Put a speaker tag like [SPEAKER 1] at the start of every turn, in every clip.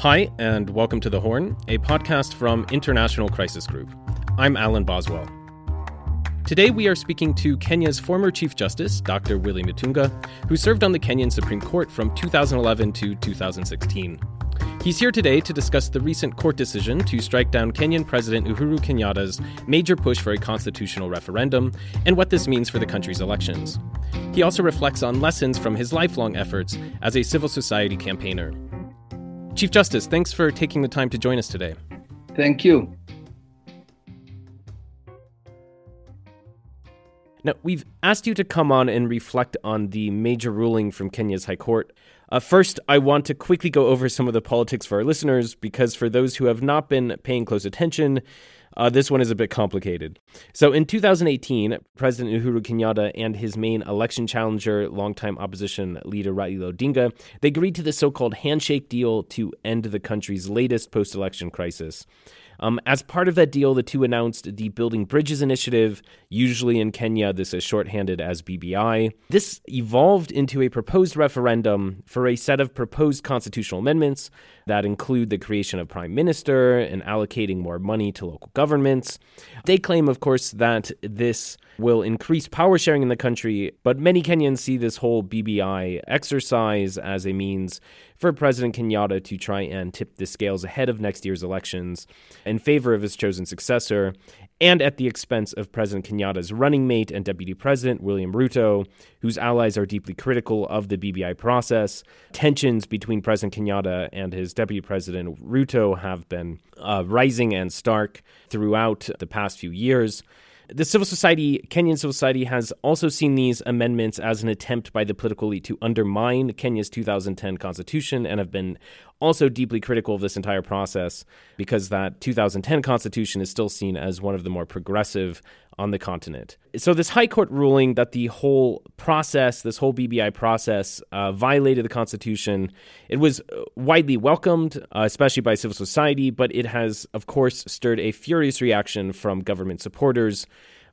[SPEAKER 1] Hi, and welcome to The Horn, a podcast from International Crisis Group. I'm Alan Boswell. Today we are speaking to Kenya's former Chief Justice, Dr. Willy Mutunga, who served on the Kenyan Supreme Court from 2011 to 2016. He's here today to discuss the recent court decision to strike down Kenyan President Uhuru Kenyatta's major push for a constitutional referendum and what this means for the country's elections. He also reflects on lessons from his lifelong efforts as a civil society campaigner. Chief Justice, thanks for taking the time to join us today.
[SPEAKER 2] Thank you.
[SPEAKER 1] Now, we've asked you to come on and reflect on the major ruling from Kenya's High Court. Uh, first, I want to quickly go over some of the politics for our listeners because for those who have not been paying close attention, uh, this one is a bit complicated. So, in 2018, President Uhuru Kenyatta and his main election challenger, longtime opposition leader Raila Odinga, they agreed to the so-called handshake deal to end the country's latest post-election crisis. Um, as part of that deal, the two announced the Building Bridges Initiative. Usually in Kenya, this is shorthanded as BBI. This evolved into a proposed referendum for a set of proposed constitutional amendments that include the creation of prime minister and allocating more money to local governments. They claim, of course, that this will increase power sharing in the country, but many Kenyans see this whole BBI exercise as a means for President Kenyatta to try and tip the scales ahead of next year's elections in favor of his chosen successor, and at the expense of President Kenyatta's running mate and deputy president, William Ruto, whose allies are deeply critical of the BBI process. Tensions between President Kenyatta and his deputy president, Ruto, have been uh, rising and stark throughout the past few years. The civil society, Kenyan civil society, has also seen these amendments as an attempt by the political elite to undermine Kenya's 2010 constitution and have been also deeply critical of this entire process because that 2010 constitution is still seen as one of the more progressive on the continent. So, this High Court ruling that the whole process, this whole BBI process, uh, violated the Constitution, it was uh, widely welcomed, uh, especially by civil society, but it has, of course, stirred a furious reaction from government supporters.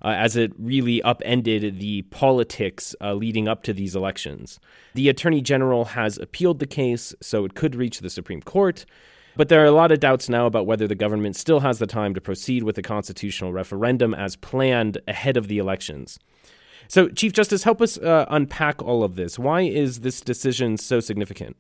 [SPEAKER 1] Uh, as it really upended the politics uh, leading up to these elections. The Attorney General has appealed the case, so it could reach the Supreme Court. But there are a lot of doubts now about whether the government still has the time to proceed with the constitutional referendum as planned ahead of the elections. So, Chief Justice, help us uh, unpack all of this. Why is this decision so significant?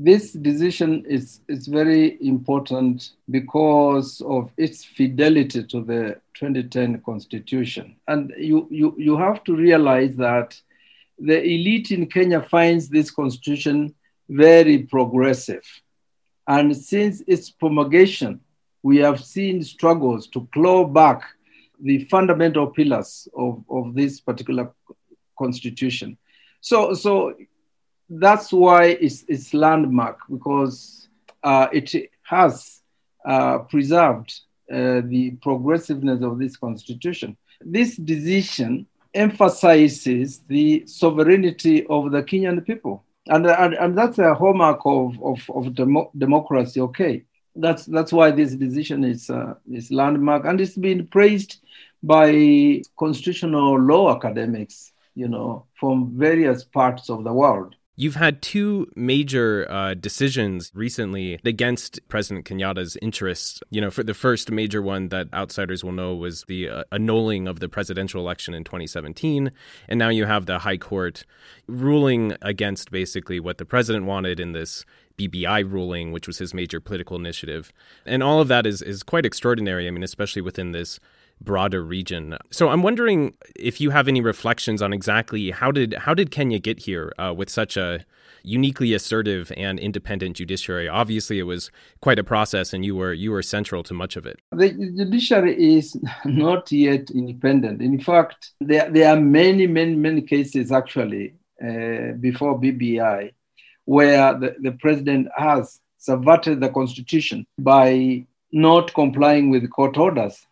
[SPEAKER 2] This decision is, is very important because of its fidelity to the 2010 Constitution. And you, you, you have to realize that the elite in Kenya finds this Constitution very progressive and since its promulgation, we have seen struggles to claw back the fundamental pillars of, of this particular constitution. So, so that's why it's, it's landmark because uh, it has uh, preserved uh, the progressiveness of this constitution. This decision emphasizes the sovereignty of the Kenyan people and, and, and that's a hallmark of, of, of demo- democracy, okay? That's, that's why this decision is, uh, is landmark and it's been praised by constitutional law academics, you know, from various parts of the world.
[SPEAKER 1] You've had two major uh, decisions recently against President Kenyatta's interests. You know, for the first major one that outsiders will know was the uh, annulling of the presidential election in 2017. And now you have the High Court ruling against basically what the president wanted in this BBI ruling, which was his major political initiative. And all of that is, is quite extraordinary. I mean, especially within this broader region. So I'm wondering if you have any reflections on exactly how did how did Kenya get here uh, with such a uniquely assertive and independent judiciary. Obviously, it was quite a process, and you were you were central to much of it.
[SPEAKER 2] The judiciary is not yet independent. In fact, there there are many many many cases actually uh, before BBI where the, the president has subverted the constitution by not complying with court orders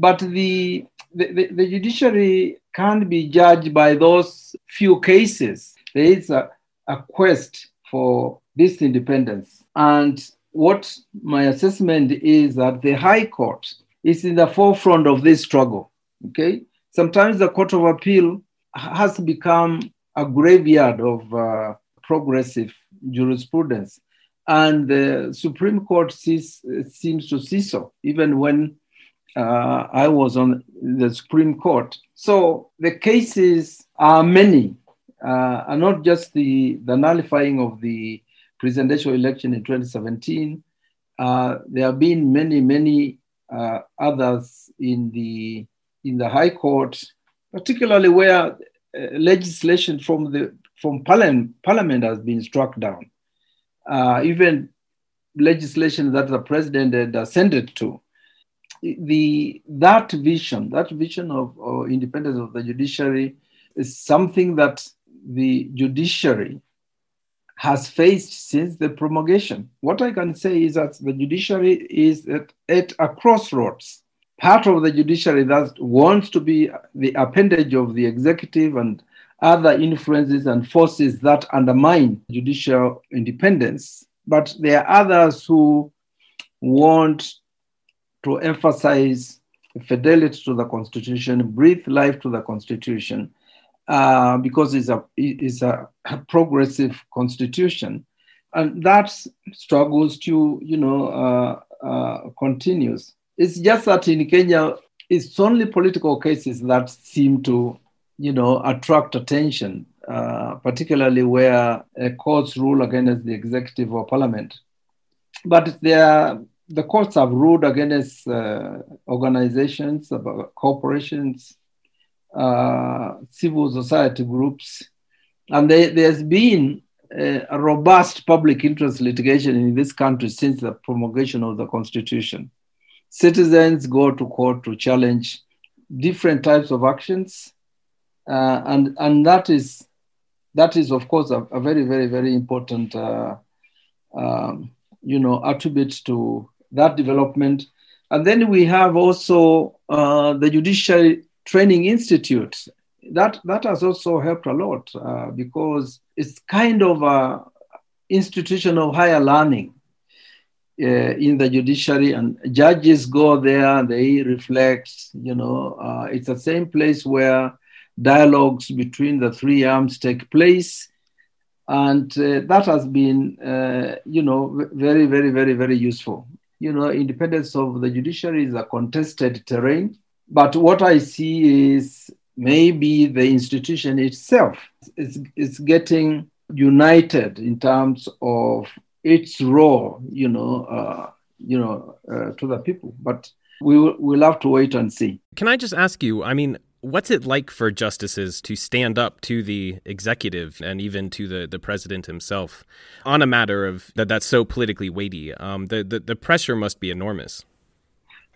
[SPEAKER 2] but the, the, the, judiciary can't be judged by those few cases. There is a, a quest for this independence. And what my assessment is that the High Court is in the forefront of this struggle. Okay, sometimes the Court of Appeal has become a graveyard of uh, progressive jurisprudence, and the Supreme Court sees, seems to see so, even when uh, I was on the Supreme Court. So the cases are many, uh, and not just the, the nullifying of the presidential election in 2017. Uh, there have been many, many uh, others in the in the High Court, particularly where uh, legislation from the from parliament, parliament has been struck down. Uh, even legislation that the president had ascended to the that vision, that vision of, independence of the judiciary, is something that the judiciary has faced since the promulgation. What I can say is that the judiciary is at, at a crossroads. Part of the judiciary that wants to be the appendage of the executive and other influences and forces that undermine judicial independence. But there are others who want to emphasize fidelity to the Constitution, breathe life to the Constitution, uh, because it's a, it's a progressive Constitution. And that struggles to, you know, uh, uh, continues. It's just that in Kenya, it's only political cases that seem to, you know, attract attention, uh, particularly where courts rule against the executive or parliament. But there the courts have ruled against uh, organizations, corporations, uh, civil society groups, and they, there's been a, a, robust public interest litigation in this country since the promulgation of the Constitution. Citizens go to court to challenge different types of actions, uh, and and that is that is of course a, a very very very important. Uh, um, you know, attribute to that development. And then we have also uh, the Judicial Training Institute. That, that has also helped a lot uh, because it's kind of a institution of higher learning uh, in the judiciary and judges go there, they reflect, you know, uh, it's the same place where dialogues between the three arms take place and uh, that has been uh, you know very very very very useful you know, independence of the judiciary is a contested terrain. But what I see is maybe the institution itself is, is getting united in terms of its role, you know, uh, you know, uh, to the people. But we will, we'll have to wait and see.
[SPEAKER 1] Can I just ask you? I mean, what's it like for justices to stand up to the executive and even to the, the president himself on a matter of that that's so politically weighty? Um, the, the, the pressure must be enormous.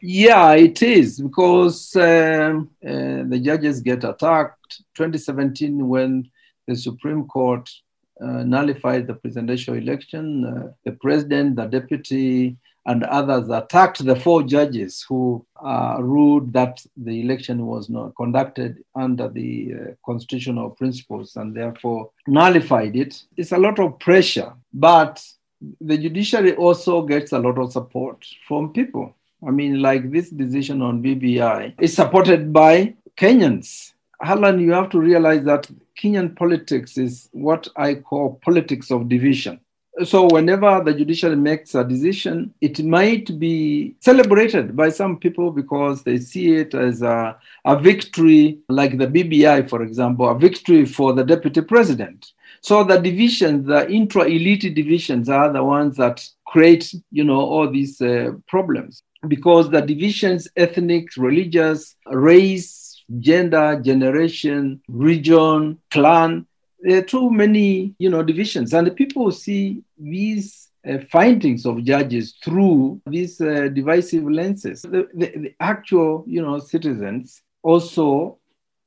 [SPEAKER 2] Yeah, it is because um, uh, the judges get attacked. 2017, when the Supreme Court uh, nullified the presidential election, uh, the president, the deputy and others attacked the four judges who uh, ruled that the election was not conducted under the uh, constitutional principles and therefore nullified it. It's a lot of pressure, but the judiciary also gets a lot of support from people. I mean, like this decision on BBI is supported by Kenyans. Alan, you have to realize that Kenyan politics is what I call politics of division so whenever the judiciary makes a decision, it might be celebrated by some people because they see it as a, a victory, like the BBI, for example, a victory for the deputy president. So the divisions, the intra-elite divisions, are the ones that create, you know, all these uh, problems because the divisions, ethnic, religious, race, gender, generation, region, clan, there are too many, you know, divisions, and the people see these uh, findings of judges through these uh, divisive lenses. The, the, the, actual, you know, citizens also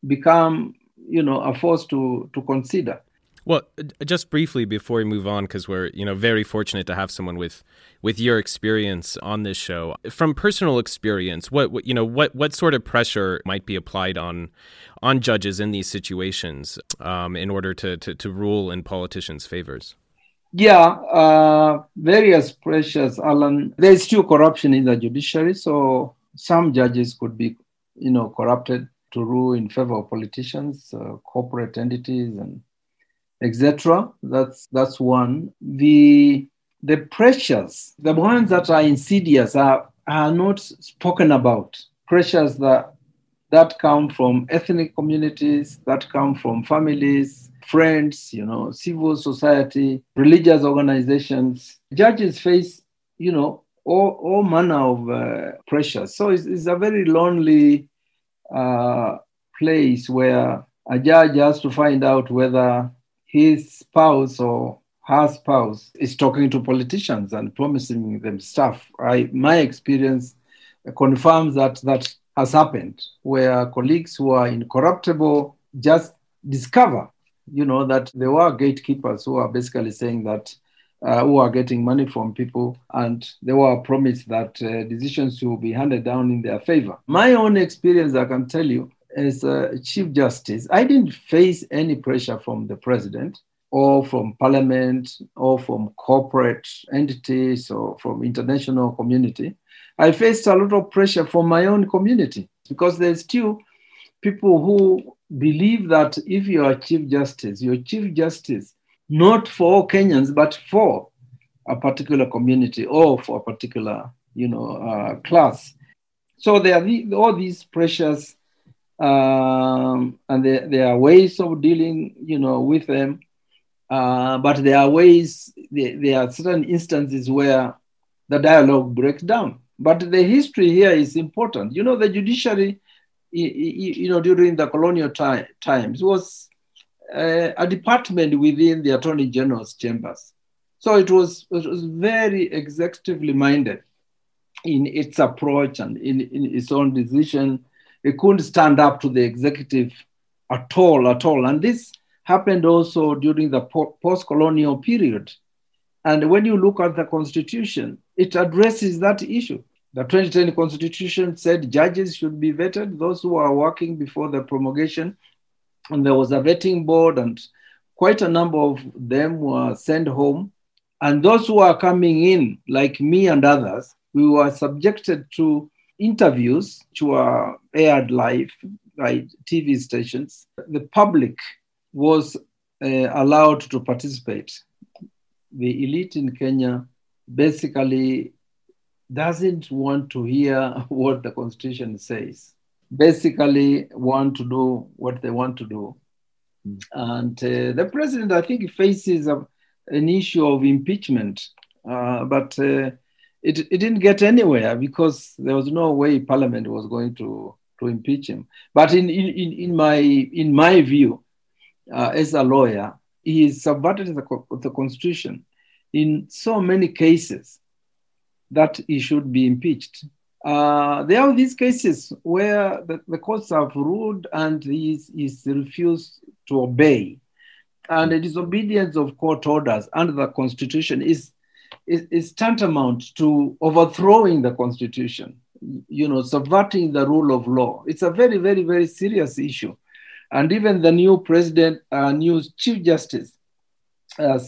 [SPEAKER 2] become, you know, a force to to consider.
[SPEAKER 1] Well, just briefly before we move on, because we're you know very fortunate to have someone with with your experience on this show. From personal experience, what, what you know what what sort of pressure might be applied on on judges in these situations um, in order to, to to rule in politicians' favors?
[SPEAKER 2] Yeah, uh, various pressures, Alan. There is still corruption in the judiciary, so some judges could be, you know, corrupted to rule in favor of politicians, uh, corporate entities, and etc. That's that's one. The the pressures, the ones that are insidious, are, are not spoken about. Pressures that that come from ethnic communities, that come from families, friends, you know, civil society, religious organizations. Judges face, you know, all, all manner of uh, pressures. So it's, it's, a very lonely uh, place where a judge has to find out whether his spouse or her spouse is talking to politicians and promising them stuff. I, my experience confirms that that has happened, where colleagues who are incorruptible just discover, you know, that there were gatekeepers who are basically saying that uh, who are getting money from people, and they were promised that uh, decisions will be handed down in their favor. My own experience, I can tell you, as a Chief Justice, I didn't face any pressure from the president or from parliament or from corporate entities or from international community. I faced a lot of pressure from my own community because there's still people who believe that if you are Chief Justice, you're Chief Justice not for all Kenyans, but for a particular community or for a particular, you know, uh, class. So there are the, all these pressures, um, and there, there are ways of dealing, you know, with them. Uh, but there are ways, there, there are certain instances where the dialogue breaks down. But the history here is important. You know, the judiciary, you know, during the colonial time, times was uh, a department within the Attorney General's chambers. So it was, it was very executively minded in its approach and in, in its own decision. It couldn't stand up to the executive at all, at all. And this happened also during the post colonial period. And when you look at the Constitution, it addresses that issue. The 2010 Constitution said judges should be vetted, those who are working before the promulgation and there was a vetting board, and quite a number of them were sent home. And those who are coming in, like me and others, we were subjected to interviews which were aired live by TV stations. The public was uh, allowed to participate. The elite in Kenya basically doesn't want to hear what the constitution says basically want to do what they want to do. Mm. And uh, the president, I think, faces a, an issue of impeachment, uh, but uh, it, it didn't get anywhere because there was no way Parliament was going to, to impeach him. But in, in, in, my, in my view, uh, as a lawyer, he subverted the, the Constitution in so many cases that he should be impeached. Uh, there are these cases where the, the courts have ruled and he's, he's refused to obey. And the disobedience of court orders under the Constitution is, is, is tantamount to overthrowing the Constitution, you know, subverting the rule of law. It's a very, very, very serious issue. And even the new president, uh, new Chief Justice, uh,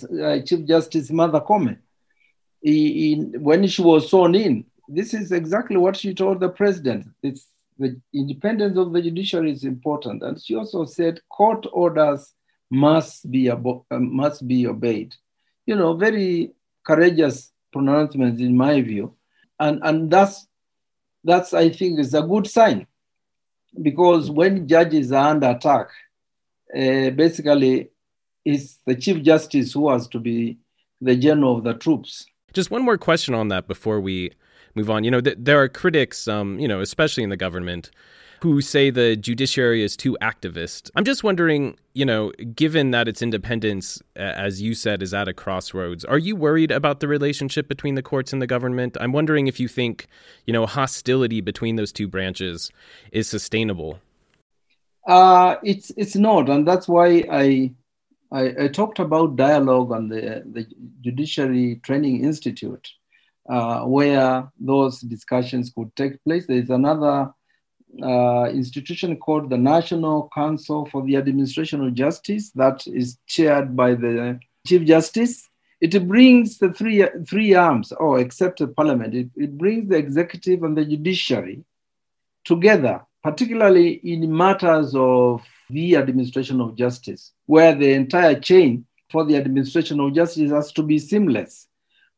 [SPEAKER 2] Chief Justice Martha Koome, he, he, when she was sworn in, this is exactly what she told the president. It's the independence of the judiciary is important, and she also said court orders must be abo- uh, must be obeyed. You know, very courageous pronouncements in my view, and and that's that's I think is a good sign, because when judges are under attack, uh, basically it's the chief justice who has to be the general of the troops.
[SPEAKER 1] Just one more question on that before we move on. You know, th- there are critics, um, you know, especially in the government, who say the judiciary is too activist. I'm just wondering, you know, given that its independence, as you said, is at a crossroads, are you worried about the relationship between the courts and the government? I'm wondering if you think, you know, hostility between those two branches is sustainable.
[SPEAKER 2] Uh, it's it's not, and that's why I, I, I talked about dialogue on the the Judiciary Training Institute uh, where those discussions could take place. There is another uh, institution called the National Council for the Administration of Justice that is chaired by the Chief Justice. It brings the three, three arms, or oh, except the parliament, it, it brings the executive and the judiciary together, particularly in matters of the administration of justice, where the entire chain for the administration of justice has to be seamless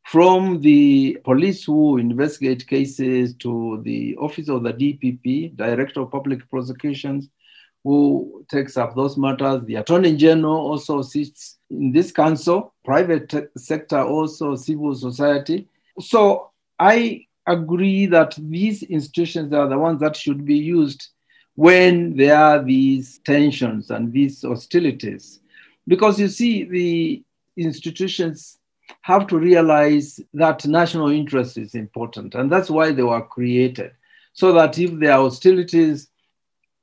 [SPEAKER 2] from the police who investigate cases to the office of the DPP, Director of Public Prosecutions, who takes up those matters. The Attorney General also sits in this council, private sector also, civil society. So I agree that these institutions are the ones that should be used when there are these tensions and these hostilities. Because you see, the institutions have to realize that national interest is important, and that's why they were created. So that if there are hostilities,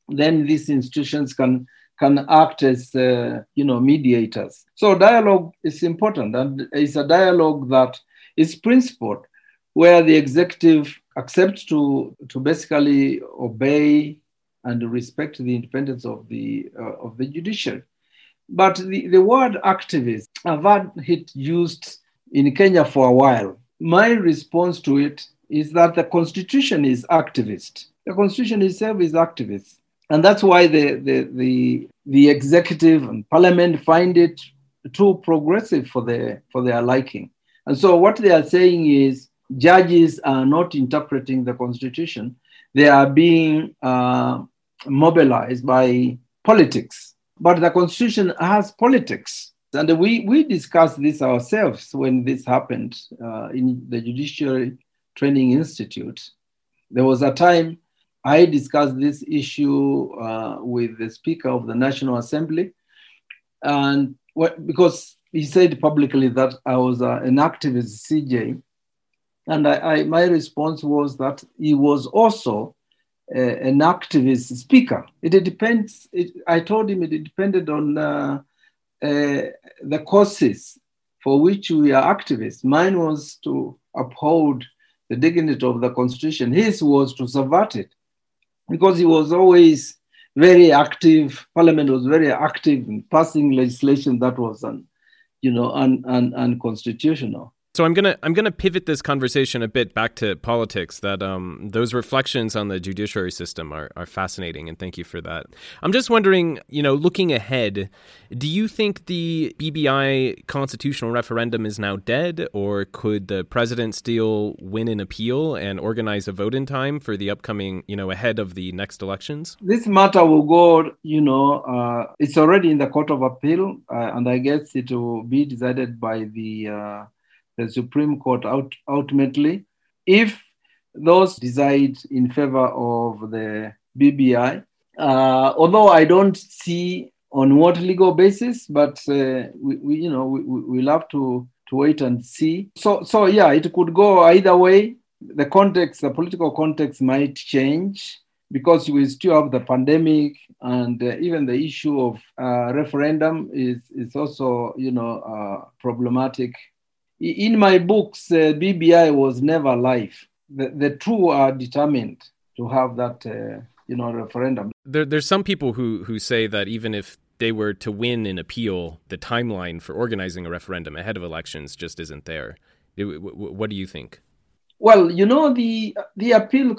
[SPEAKER 2] then these institutions can can act as uh, you know mediators. So dialogue is important, and it's a dialogue that is principled, where the executive accepts to to basically obey and respect the independence of the uh, of the judiciary. But the, the word activist, I've had it used in Kenya for a while. My response to it is that the constitution is activist. The constitution itself is activist. And that's why the, the, the, the executive and parliament find it too progressive for their, for their liking. And so what they are saying is judges are not interpreting the constitution. They are being uh, mobilized by politics. But the constitution has politics. And we, we discussed this ourselves when this happened uh, in the Judiciary Training Institute. There was a time I discussed this issue uh, with the Speaker of the National Assembly, and what, because he said publicly that I was uh, an activist CJ, and I, I, my response was that he was also an activist speaker. It, it depends. It, I told him it depended on uh, uh, the causes for which we are activists. Mine was to uphold the dignity of the Constitution. His was to subvert it because he was always very active. Parliament was very active in passing legislation that was, un, you know, un, un, unconstitutional.
[SPEAKER 1] So I'm gonna I'm gonna pivot this conversation a bit back to politics. That um, those reflections on the judiciary system are, are fascinating, and thank you for that. I'm just wondering, you know, looking ahead, do you think the BBI constitutional referendum is now dead, or could the president still win an appeal and organize a vote in time for the upcoming, you know, ahead of the next elections?
[SPEAKER 2] This matter will go, you know, uh, it's already in the court of appeal, uh, and I guess it will be decided by the. Uh, the Supreme Court out, ultimately, if those decide in favor of the BBI, uh, although I don't see on what legal basis, but uh, we, we, you know, we, we'll have to, to wait and see. So, so yeah, it could go either way. The context, the political context might change because we still have the pandemic and uh, even the issue of uh, referendum is, is also, you know, uh, problematic in my books, uh, BBI was never life. The, the two are determined to have that, uh, you know, referendum.
[SPEAKER 1] There, there's some people who, who say that even if they were to win an appeal, the timeline for organizing a referendum ahead of elections just isn't there. What do you think?
[SPEAKER 2] Well, you know, the the appeal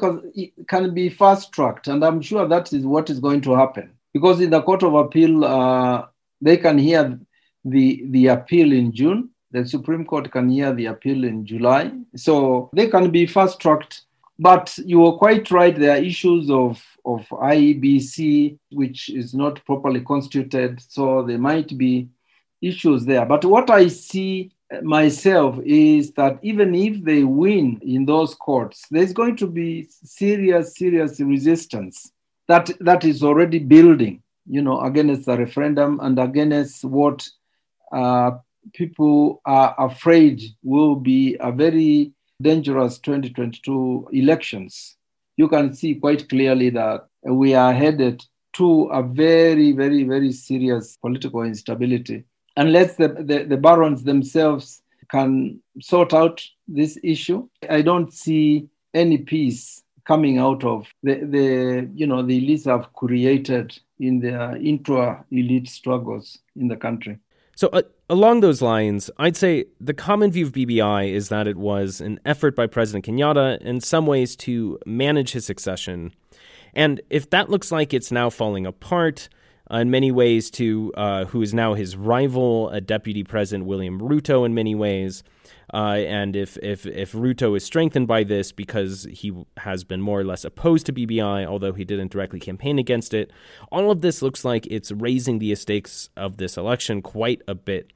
[SPEAKER 2] can be fast tracked, and I'm sure that is what is going to happen because in the court of appeal, uh, they can hear the the appeal in June, the Supreme Court can hear the appeal in July. So they can be fast tracked. But you are quite right, there are issues of, of IEBC, which is not properly constituted. So there might be issues there. But what I see myself is that even if they win in those courts, there's going to be serious, serious resistance that, that is already building, you know, against the referendum and against what uh, people are afraid will be a very dangerous 2022 elections. You can see quite clearly that we are headed to a very, very, very serious political instability. Unless the, the, the barons themselves can sort out this issue, I don't see any peace coming out of the, the you know the elites have created in their intra elite struggles in the country.
[SPEAKER 1] So, uh, along those lines, I'd say the common view of BBI is that it was an effort by President Kenyatta in some ways to manage his succession. And if that looks like it's now falling apart, uh, in many ways to uh, who is now his rival, uh, Deputy President William Ruto, in many ways. Uh, and if, if if Ruto is strengthened by this because he has been more or less opposed to BBI, although he didn't directly campaign against it, all of this looks like it's raising the stakes of this election quite a bit.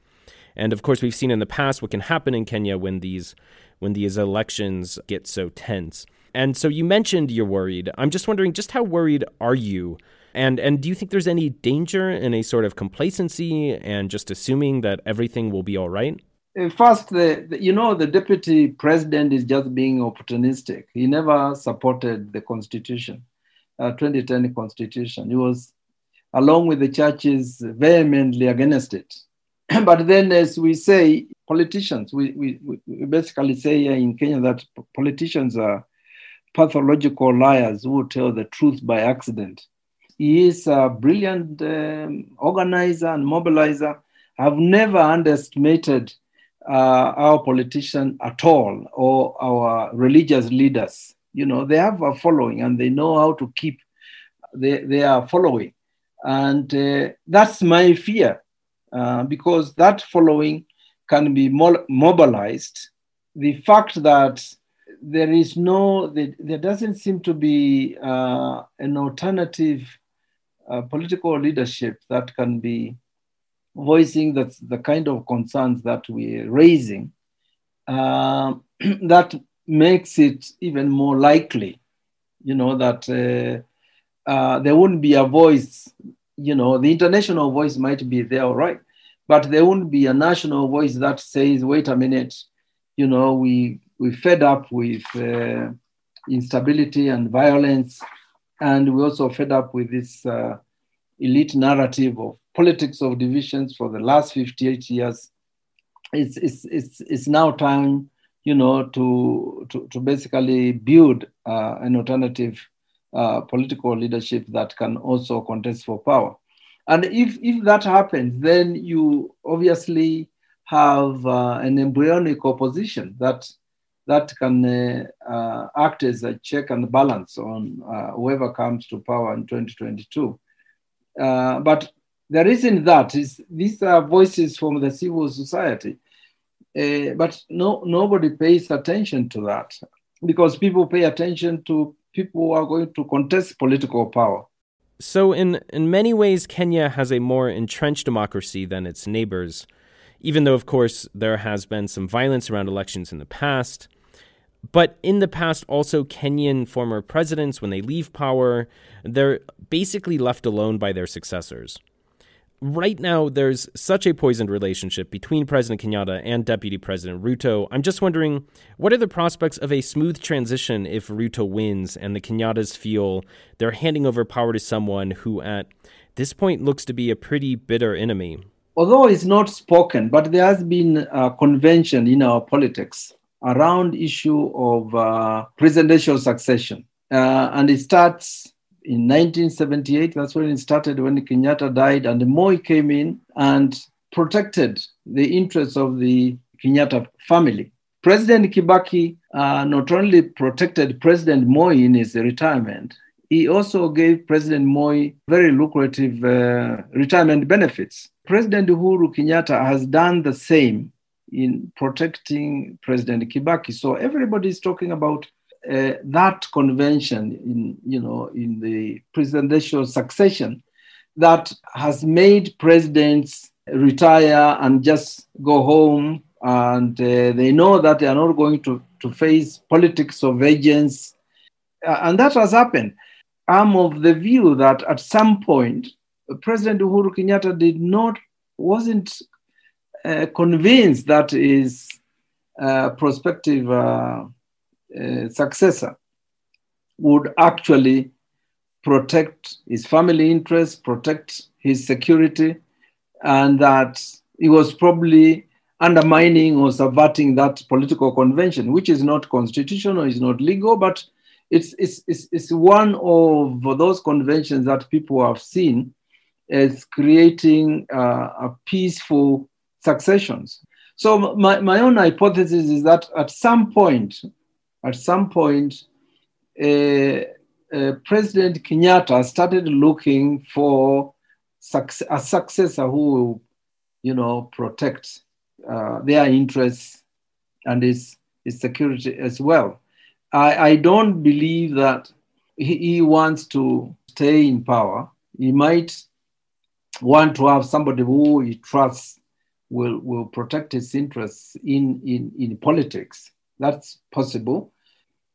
[SPEAKER 1] And of course, we've seen in the past what can happen in Kenya when these when these elections get so tense. And so you mentioned you're worried. I'm just wondering, just how worried are you? And and do you think there's any danger in a sort of complacency and just assuming that everything will be all right?
[SPEAKER 2] Uh, first, the, the, you know, the deputy president is just being opportunistic. He never supported the constitution, uh, 2010 constitution. He was, along with the churches, vehemently against it. but then, as we say, politicians, we, we, we basically say in Kenya that politicians are pathological liars who tell the truth by accident. He is a brilliant um, organizer and mobilizer. I've never underestimated uh, our politicians at all or our religious leaders. You know, they have a following and they know how to keep they, they are following. And uh, that's my fear uh, because that following can be mo- mobilized. The fact that there is no, there doesn't seem to be uh, an alternative uh, political leadership that can be voicing the, the kind of concerns that we're raising, uh, that makes it even more likely, you know, that uh, uh, there wouldn't be a voice, you know, the international voice might be there, all right, but there wouldn't be a national voice that says, wait a minute, you know, we, we fed up with uh, instability and violence, and we also fed up with this uh, elite narrative of politics of divisions for the last 58 years. It's, it's, it's, it's now time, you know, to, to, to basically build uh, an alternative uh, political leadership that can also contest for power. And if, if that happens, then you obviously have uh, an embryonic opposition that that can uh, uh, act as a check and balance on uh, whoever comes to power in 2022. Uh, but the reason that is these are voices from the civil society, but no nobody pays attention to that because people pay attention to people who are going to contest political power.
[SPEAKER 1] So, in in many ways, Kenya has a more entrenched democracy than its neighbors, even though, of course, there has been some violence around elections in the past. But in the past, also, Kenyan former presidents, when they leave power, they're basically left alone by their successors. Right now, there's such a poisoned relationship between President Kenyatta and Deputy President Ruto. I'm just wondering, what are the prospects of a smooth transition if Ruto wins and the Kenyattas feel they're handing over power to someone who, at this point, looks to be a pretty bitter enemy?
[SPEAKER 2] Although it's not spoken, but there has been a convention in our politics around issue of uh, presidential succession. Uh, and it starts in 1978. That's when it started, when Kenyatta died, and Moi came in and protected the interests of the Kenyatta family. President Kibaki uh, not only protected President Moi in his retirement, he also gave President Moi very lucrative uh, retirement benefits. President Uhuru Kenyatta has done the same in protecting President Kibaki. So everybody is talking about uh, that convention in you know in the presidential succession that has made presidents retire and just go home and uh, they know that they are not going to, to face politics of agents uh, and that has happened. I'm of the view that at some point president uhuru kenyatta did not wasn't uh, convinced that his uh, prospective uh, successor would actually protect his family interests, protect his security, and that he was probably undermining or subverting that political convention, which is not constitutional, is not legal, but it's, it's, it's, it's one of those conventions that people have seen as creating uh, a peaceful successions. So my, my own hypothesis is that at some point, at some point, President Kenyatta started looking for a successor who will, you know, protect uh, their interests and his, his security as well. I, I don't believe that he, he wants to stay in power. He might want to have somebody who he trusts will, will protect his interests in, in, in politics. That's possible.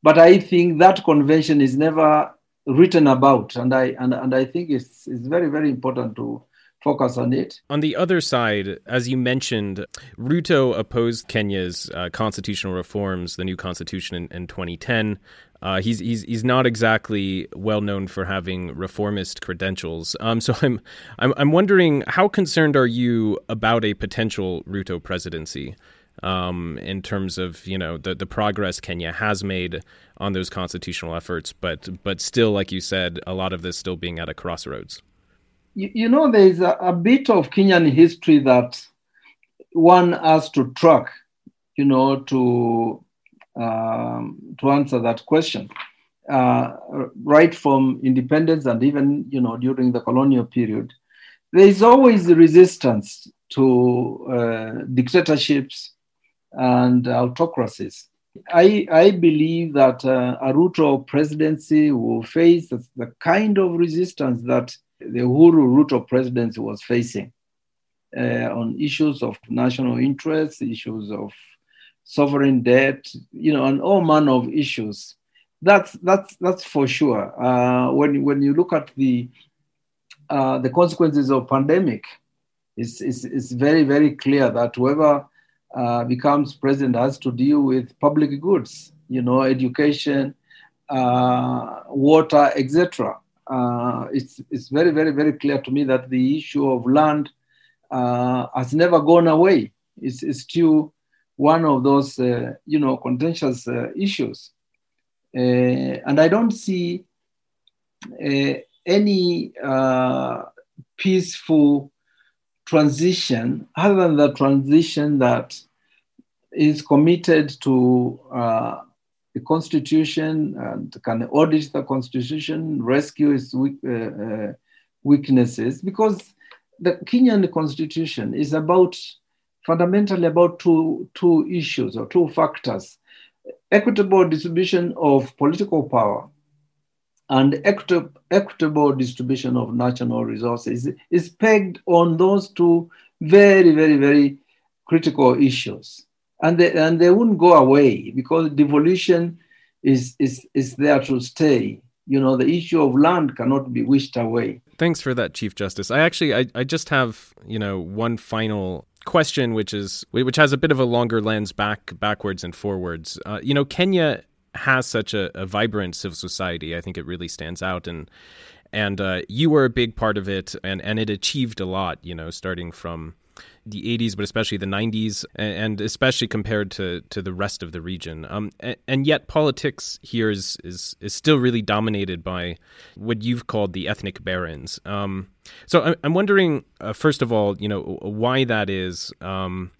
[SPEAKER 2] But I think that convention is never written about. And I, and, and I think it's, it's very, very important to, focus on it.
[SPEAKER 1] On the other side, as you mentioned, Ruto opposed Kenya's uh, constitutional reforms, the new constitution in, in 2010. Uh, he's he's he's not exactly well known for having reformist credentials. Um, so I'm I'm I'm wondering how concerned are you about a potential Ruto presidency? Um, in terms of you know the the progress Kenya has made on those constitutional efforts, but but still, like you said, a lot of this still being at a crossroads
[SPEAKER 2] you, you know, there is a, a, bit of Kenyan history that one has to track, you know, to um, to answer that question. Uh, right from independence and even, you know, during the colonial period, there is always resistance to uh, dictatorships and autocracies. I, I believe that uh, a Ruto presidency will face the kind of resistance that the Uhuru Ruto presidency was facing uh, on issues of national interest, issues of sovereign debt, you know, and all manner of issues. That's that's that's for sure. Uh, when when you look at the uh, the consequences of pandemic, it's, it's, it's very very clear that whoever uh, becomes president has to deal with public goods, you know, education, uh, water, etc uh, it's, it's very, very, very clear to me that the issue of land uh, has never gone away. It's, it's still one of those, uh, you know, contentious uh, issues. And I don't see any peaceful transition other than the transition that is committed to the constitution and can audit the constitution, rescue its weak, uh, uh, weaknesses, because the Kenyan constitution is about fundamentally about two, two issues or two factors. Equitable distribution of political power and equitable distribution of national resources is pegged on those two very, very, very critical issues and they, and they wouldn't go away because devolution is, is, is there to stay. You know, the issue of land cannot be wished away.
[SPEAKER 1] Thanks for that, Chief Justice. I actually, I, I just have, you know, one final question, which is, which has a bit of a longer lens back, backwards and forwards. Uh, you know, Kenya has such a, a, vibrant civil society. I think it really stands out, and and uh, you were a big part of it, and and it achieved a lot. You know, starting from the 80s, but especially the 90s, and especially compared to, to the rest of the region. Um, and, yet, politics here is, is, is still really dominated by what you've called the ethnic barons. Um, so I'm wondering, uh, first of all, you know, why that is. Um,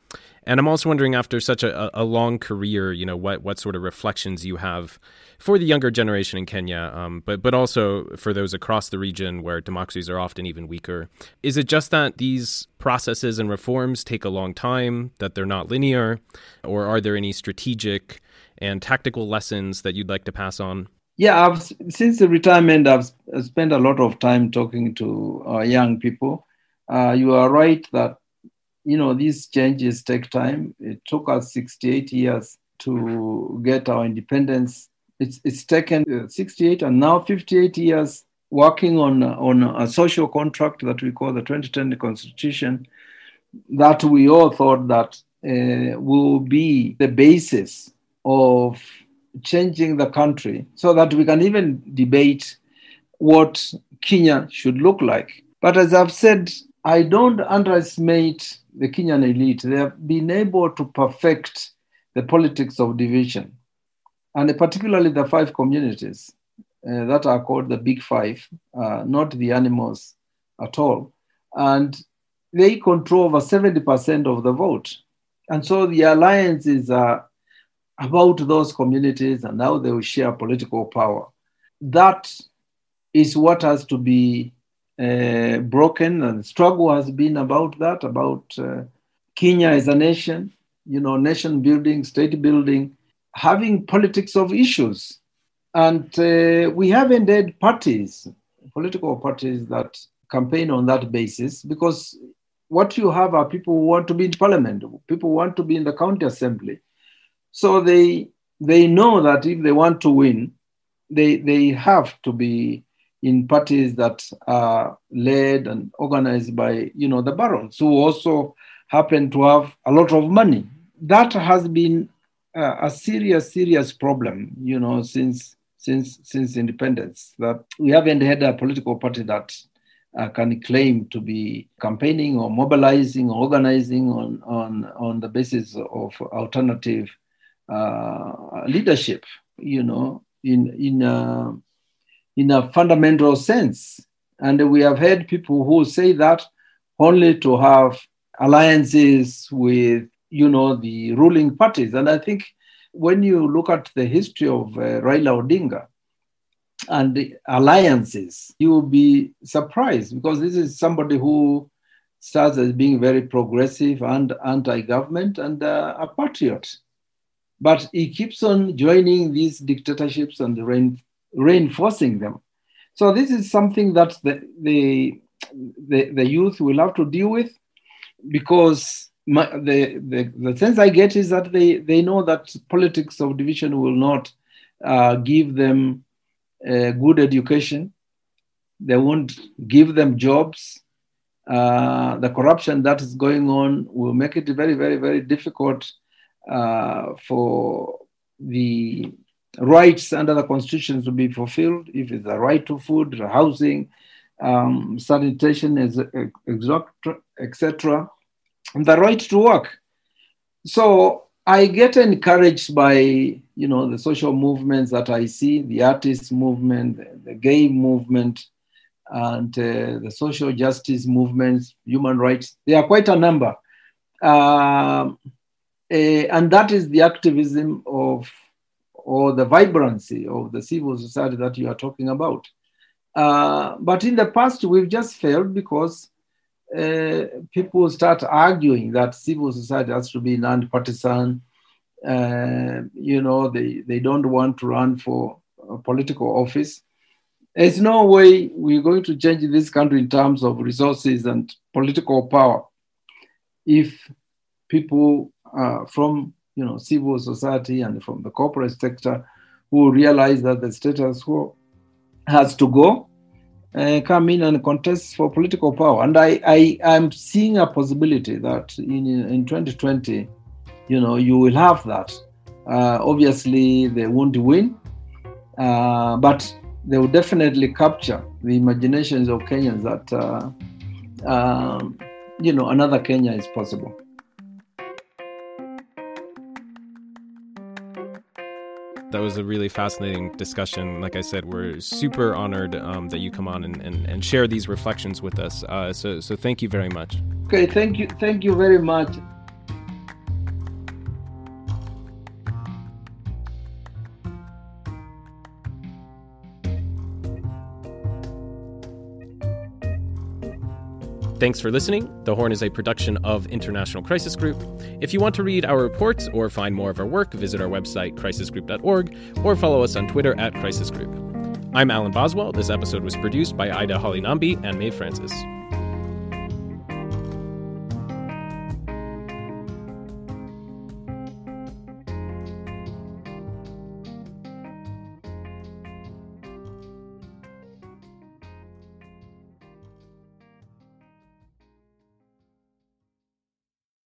[SPEAKER 1] and I'm also wondering, after such a, a long career, you know, what, what sort of reflections you have for the younger generation in Kenya, um, but but also for those across the region where democracies are often even weaker. Is it just that these processes and reforms take a long time, that they're not linear, or are there any strategic and tactical lessons that you'd like to pass on?
[SPEAKER 2] Yeah, I've, since the retirement, I've spent a lot of time talking to uh, young people. Uh, you are right that you know these changes take time. It took us 68 years to get our independence it's, it's taken uh, 68 and now 58 years working on, on a social contract that we call the 2010 Constitution that we all thought that uh, will be the basis of changing the country so that we can even debate what Kenya should look like. But as I've said, I don't underestimate the Kenyan elite. They have been able to perfect the politics of division and particularly the five communities uh, that are called the big five, uh, not the animals at all. And they control over 70% of the vote. And so the alliances are about those communities and how they will share political power. That is what has to be uh, broken, and struggle has been about that, about uh, Kenya as a nation, you know, nation building, state building, having politics of issues. And uh, we haven't had parties, political parties that campaign on that basis because what you have are people who want to be in parliament, people want to be in the county assembly. So they they know that if they want to win, they they have to be in parties that are led and organized by you know the barons who also happen to have a lot of money. That has been uh, a serious serious problem, you know, since since since independence. That we haven't had a political party that uh, can claim to be campaigning or mobilizing or organizing on, on, on the basis of alternative uh, leadership, you know, in, in, a, in a fundamental sense. And we have had people who say that only to have alliances with, you know, the ruling parties. And I think when you look at the history of uh, Raila Odinga, and alliances, you will be surprised because this is somebody who starts as being very progressive and anti-government and uh, a patriot. But he keeps on joining these dictatorships and rein, reinforcing them. So this is something that the, the, the, the youth will have to deal with because my, the, the, the sense I get is that they, they know that politics of division will not uh, give them a good education. They won't give them jobs. Uh, the corruption that is going on will make it very, very, very difficult uh, for the rights under the constitution to be fulfilled. If it's the right to food, housing, um, sanitation, etc., and the right to work. So I get encouraged by you know the social movements that I see, the artist movement, the, the gay movement, and uh, the social justice movements, human rights. There are quite a number, uh, and that is the activism of or the vibrancy of the civil society that you are talking about. Uh, but in the past, we've just failed because uh, people start arguing that civil society has to be non-partisan. Uh, you know, they, they don't want to run for political office. There's no way we're going to change this country in terms of resources and political power if people uh, from you know civil society and from the corporate sector who realize that the status quo has to go uh, come in and contest for political power. And I, I am seeing a possibility that in, in 2020, you know, you will have that. Uh, obviously, they won't win, uh, but they will definitely capture the imaginations of Kenyans that, uh, um, you know, another Kenya is possible.
[SPEAKER 1] That was a really fascinating discussion. Like I said, we're super honored um, that you come on and, and, and, share these reflections with us. Uh, so, so thank you very much.
[SPEAKER 2] Okay, thank you, thank you very much.
[SPEAKER 1] Thanks for listening. The Horn is a production of International Crisis Group. If you want to read our reports or find more of our work, visit our website, crisisgroup.org, or follow us on Twitter at Crisis Group. I'm Alan Boswell. This episode was produced by Ida Holly Nambi and Mae Francis.